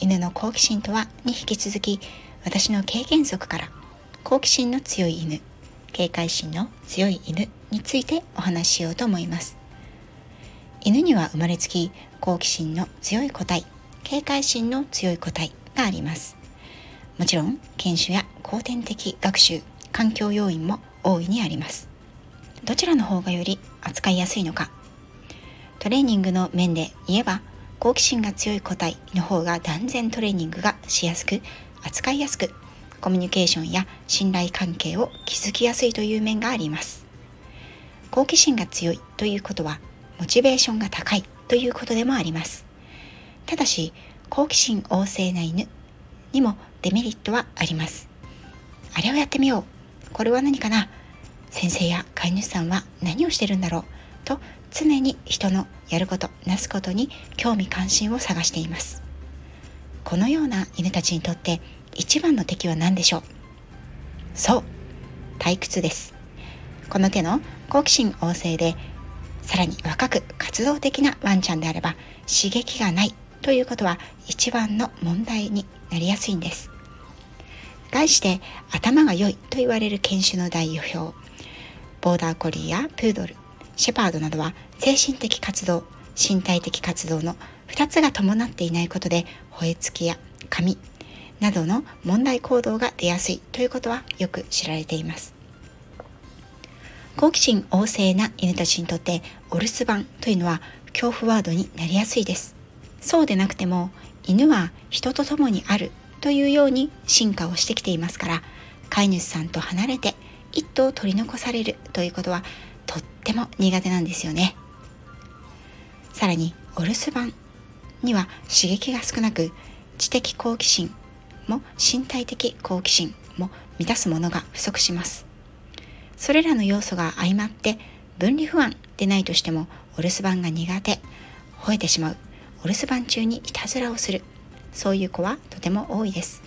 犬の好奇心とはに引き続き私の経験則から好奇心の強い犬警戒心の強い犬についてお話ししようと思います。犬には生まれつき好奇心の強い個体警戒心の強い個体があります。もちろん犬種や後天的学習環境要因も大いにあります。どちらの方がより扱いやすいのか。トレーニングの面で言えば好奇心が強い個体の方が断然トレーニングがしやすく扱いやすくコミュニケーションや信頼関係を築きやすいという面があります。好奇心が強いということはモチベーションが高いということでもあります。ただし好奇心旺盛な犬にもデメリットはあります。あれをやってみよう。これは何かな？先生や飼い主さんは何をしてるんだろう？と常に人のやることなすことに興味関心を探しています。このような犬たちにとって一番の敵は何でしょう？そう退屈です。この手の好奇心旺盛でさらに若く活動的なワンちゃんであれば刺激がないということは一番の問題になりやすいんです。題して頭が良いと言われる犬種の代表ボーダーコリーやプードルシェパードなどは精神的活動身体的活動の2つが伴っていないことで吠えつきや髪などの問題行動が出やすいということはよく知られています。好奇心旺盛な犬たちにとってお留守番というのは恐怖ワードになりやすいです。そうでなくても犬は人と共にあるというように進化をしてきていますから飼い主さんと離れて一頭取り残されるということはとっても苦手なんですよね。さらにお留守番には刺激が少なく知的好奇心も身体的好奇心も満たすものが不足します。それらの要素が相まって分離不安でないとしてもお留守番が苦手。吠えてしまう。お留守番中にいたずらをする。そういう子はとても多いです。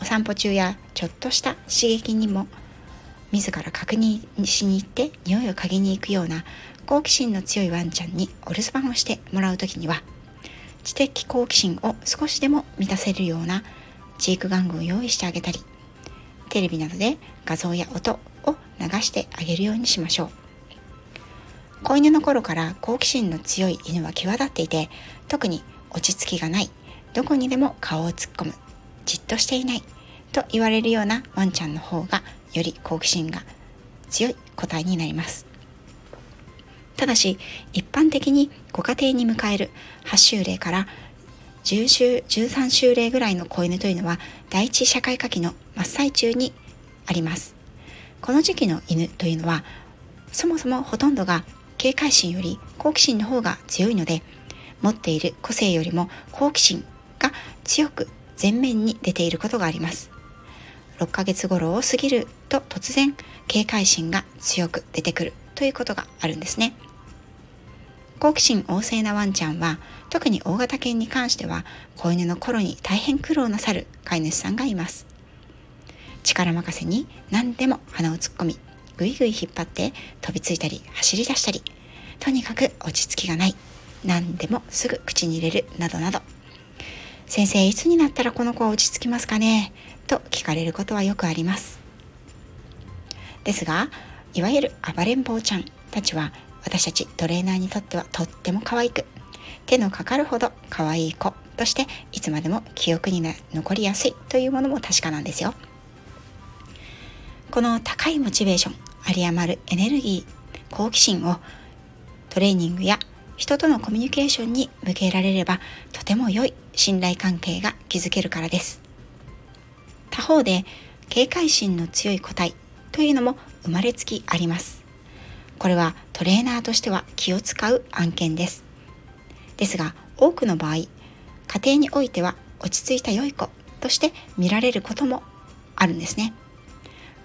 お散歩中やちょっとした刺激にも自ら確認しに行って匂いを嗅ぎに行くような好奇心の強いワンちゃんにお留守番をしてもらう時には知的好奇心を少しでも満たせるようなチーク玩具を用意してあげたりテレビなどで画像や音を流してあげるようにしましょう。子犬の頃から好奇心の強い犬は際立っていて特に落ち着きがないどこにでも顔を突っ込むじっとしていないと言われるようなワンちゃんの方がより好奇心が強い個体になります。ただし一般的にご家庭に迎える8週例から10週13週例ぐらいの子犬というのは第一社会科期の真っ最中にあります。この時期の犬というのはそもそもほとんどが警戒心より好奇心の方が強いので持っている個性よりも好奇心が強く前面に出ていることがあります。6ヶ月頃を過ぎると突然警戒心が強く出てくるということがあるんですね。好奇心旺盛なワンちゃんは特に大型犬に関しては子犬の頃に大変苦労なさる飼い主さんがいます。力任せに何でも鼻を突っ込みぐいぐい引っ張って飛びついたり走り出したりとにかく落ち着きがない。何でもすぐ口に入れるなどなど。先生いつになったらこの子は落ち着きますかね？と聞かれることはよくあります。ですがいわゆる暴れん坊ちゃんたちは私たちトレーナーにとってはとっても可愛く手のかかるほど可愛い子としていつまでも記憶に残りやすいというものも確かなんですよ。この高いモチベーション有り余るエネルギー好奇心をトレーニングや人とのコミュニケーションに向けられればとても良い。信頼関係が築けるからです。他方で警戒心の強い個体というのも生まれつきあります。これはトレーナーとしては気を使う案件です。ですが多くの場合家庭においては落ち着いた良い子として見られることもあるんですね。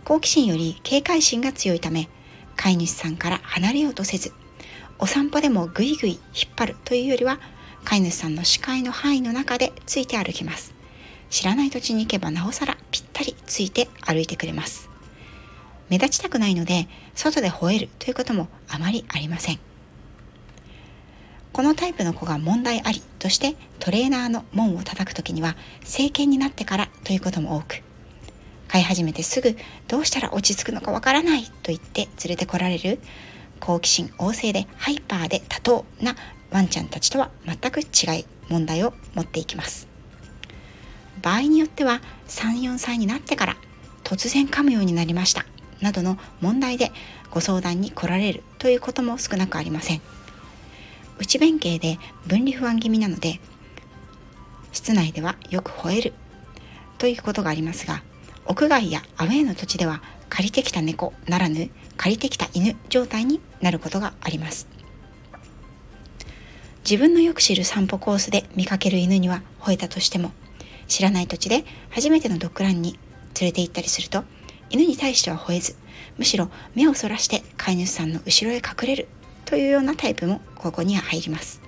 好奇心より警戒心が強いため飼い主さんから離れようとせずお散歩でもぐいぐい引っ張るというよりは飼い主さんの視界の範囲の中でついて歩きます。知らない土地に行けばなおさらぴったりついて歩いてくれます。目立ちたくないので外で吠えるということもあまりありません。このタイプの子が問題ありとしてトレーナーの門を叩く時には成犬になってからということも多く。飼い始めてすぐどうしたら落ち着くのかわからないと言って連れてこられる好奇心旺盛でハイパーで多頭なワンちゃんたちとは全く違い問題を持っていきます。場合によっては34歳になってから突然噛むようになりましたなどの問題でご相談に来られるということも少なくありません。内弁慶で分離不安気味なので室内ではよく吠えるということがありますが屋外やアウェーの土地では借りてきた猫ならぬ借りてきた犬状態になることがあります。自分のよく知る散歩コースで見かける犬には吠えたとしても知らない土地で初めてのドッグランに連れて行ったりすると犬に対しては吠えずむしろ目をそらして飼い主さんの後ろへ隠れるというようなタイプもここには入ります。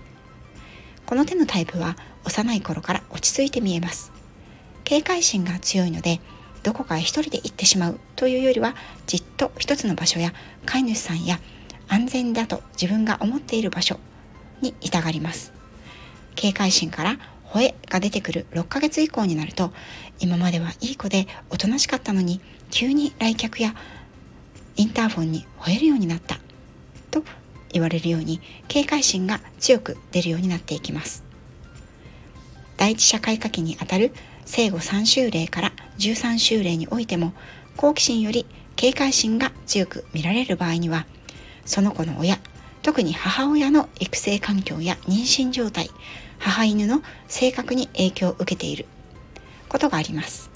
この手のタイプは幼い頃から落ち着いて見えます。警戒心が強いのでどこかへ一人で行ってしまうというよりはじっと一つの場所や飼い主さんや安全だと自分が思っている場所にいたがります。警戒心から吠えが出てくる6ヶ月以降になると今まではいい子でおとなしかったのに急に来客やインターフォンに吠えるようになったと言われるように警戒心が強く出るようになっていきます。第一社会科期にあたる生後3週例から13週例においても好奇心より警戒心が強く見られる場合にはその子の親特に母親の育成環境や妊娠状態母犬の性格に影響を受けていることがあります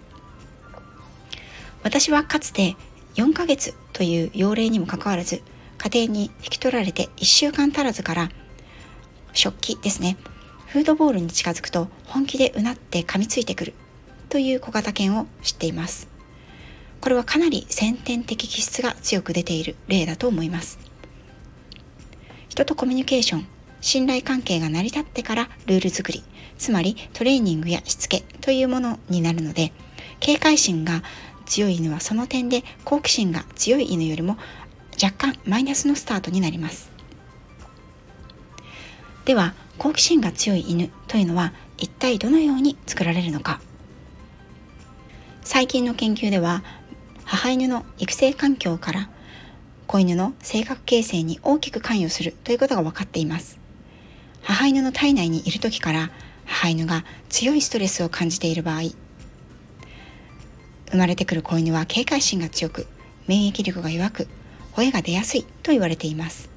私はかつて4ヶ月という要例にもかかわらず家庭に引き取られて1週間足らずから食器ですねフードボールに近づくと本気でうなって噛みついてくるという小型犬を知っています。これはかなり先天的気質が強く出ている例だと思います。人とコミュニケーション、信頼関係が成り立ってからルール作り、つまりトレーニングやしつけというものになるので、警戒心が強い犬はその点で好奇心が強い犬よりも若干マイナスのスタートになります。では好奇心が強い犬というのは一体どのように作られるのか最近の研究では母犬の育成環境から子犬の性格形成に大きく関与するということが分かっています。母犬の体内にいる時から母犬が強いストレスを感じている場合生まれてくる子犬は警戒心が強く免疫力が弱く吠えが出やすいと言われています。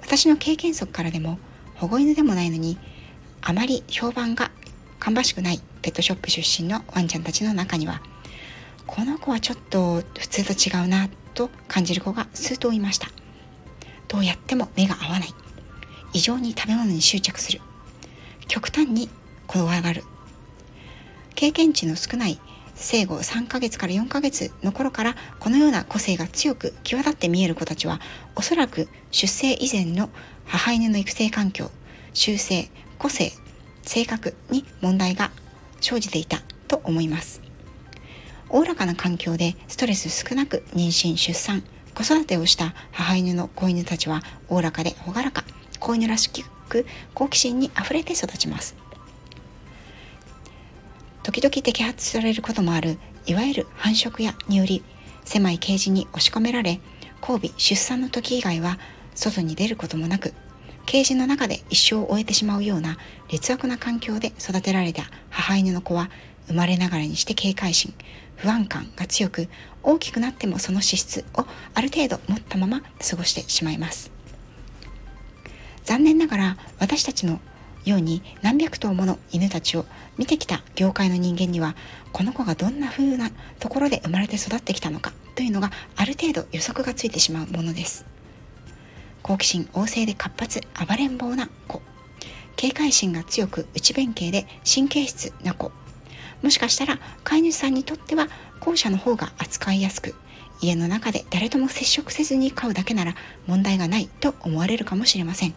私の経験則からでも保護犬でもないのにあまり評判が芳しくないペットショップ出身のワンちゃんたちの中にはこの子はちょっと普通と違うなと感じる子が数頭いました。どうやっても目が合わない。異常に食べ物に執着する。極端に転がる。経験値の少ない生後3ヶ月から4ヶ月の頃からこのような個性が強く際立って見える子たちはおそらく出生以前の母犬の育成環境習性個性性格に問題が生じていたと思います。おおらかな環境でストレス少なく妊娠出産子育てをした母犬の子犬たちはおおらかで朗らか子犬らしく好奇心にあふれて育ちます。時々摘発されることもあるいわゆる繁殖やにより狭いケージに押し込められ交尾出産の時以外は外に出ることもなくケージの中で一生を終えてしまうような劣悪な環境で育てられた母犬の子は生まれながらにして警戒心不安感が強く大きくなってもその資質をある程度持ったまま過ごしてしまいます。残念ながら私たちのように何百頭もの犬たちを見てきた業界の人間にはこの子がどんな風なところで生まれて育ってきたのかというのがある程度予測がついてしまうものです。好奇心旺盛で活発暴れん坊な子。警戒心が強く内弁慶で神経質な子。もしかしたら飼い主さんにとっては後者の方が扱いやすく家の中で誰とも接触せずに飼うだけなら問題がないと思われるかもしれません。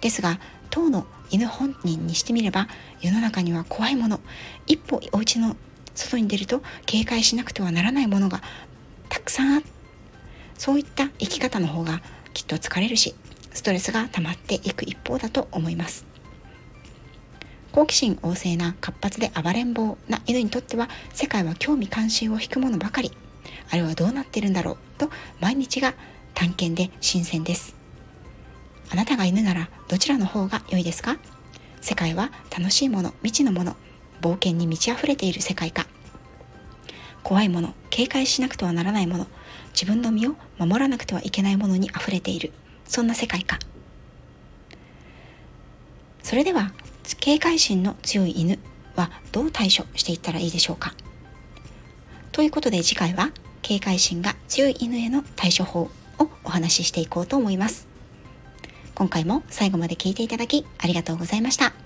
ですが当の犬本人にしてみれば世の中には怖いもの一歩お家の外に出ると警戒しなくてはならないものがたくさんあそういった生き方の方がきっと疲れるしストレスが溜まっていく一方だと思います。好奇心旺盛な活発で暴れん坊な犬にとっては世界は興味関心を引くものばかり。あれはどうなってるんだろうと毎日が探検で新鮮です。あなたが犬ならどちらの方が良いですか？世界は楽しいもの未知のもの冒険に満ち溢れている世界か。怖いもの警戒しなくてはならないもの自分の身を守らなくてはいけないものに溢れている。そんな世界か。それでは警戒心の強い犬はどう対処していったらいいでしょうか？ということで次回は警戒心が強い犬への対処法をお話ししていこうと思います今回も最後まで聞いていただきありがとうございました。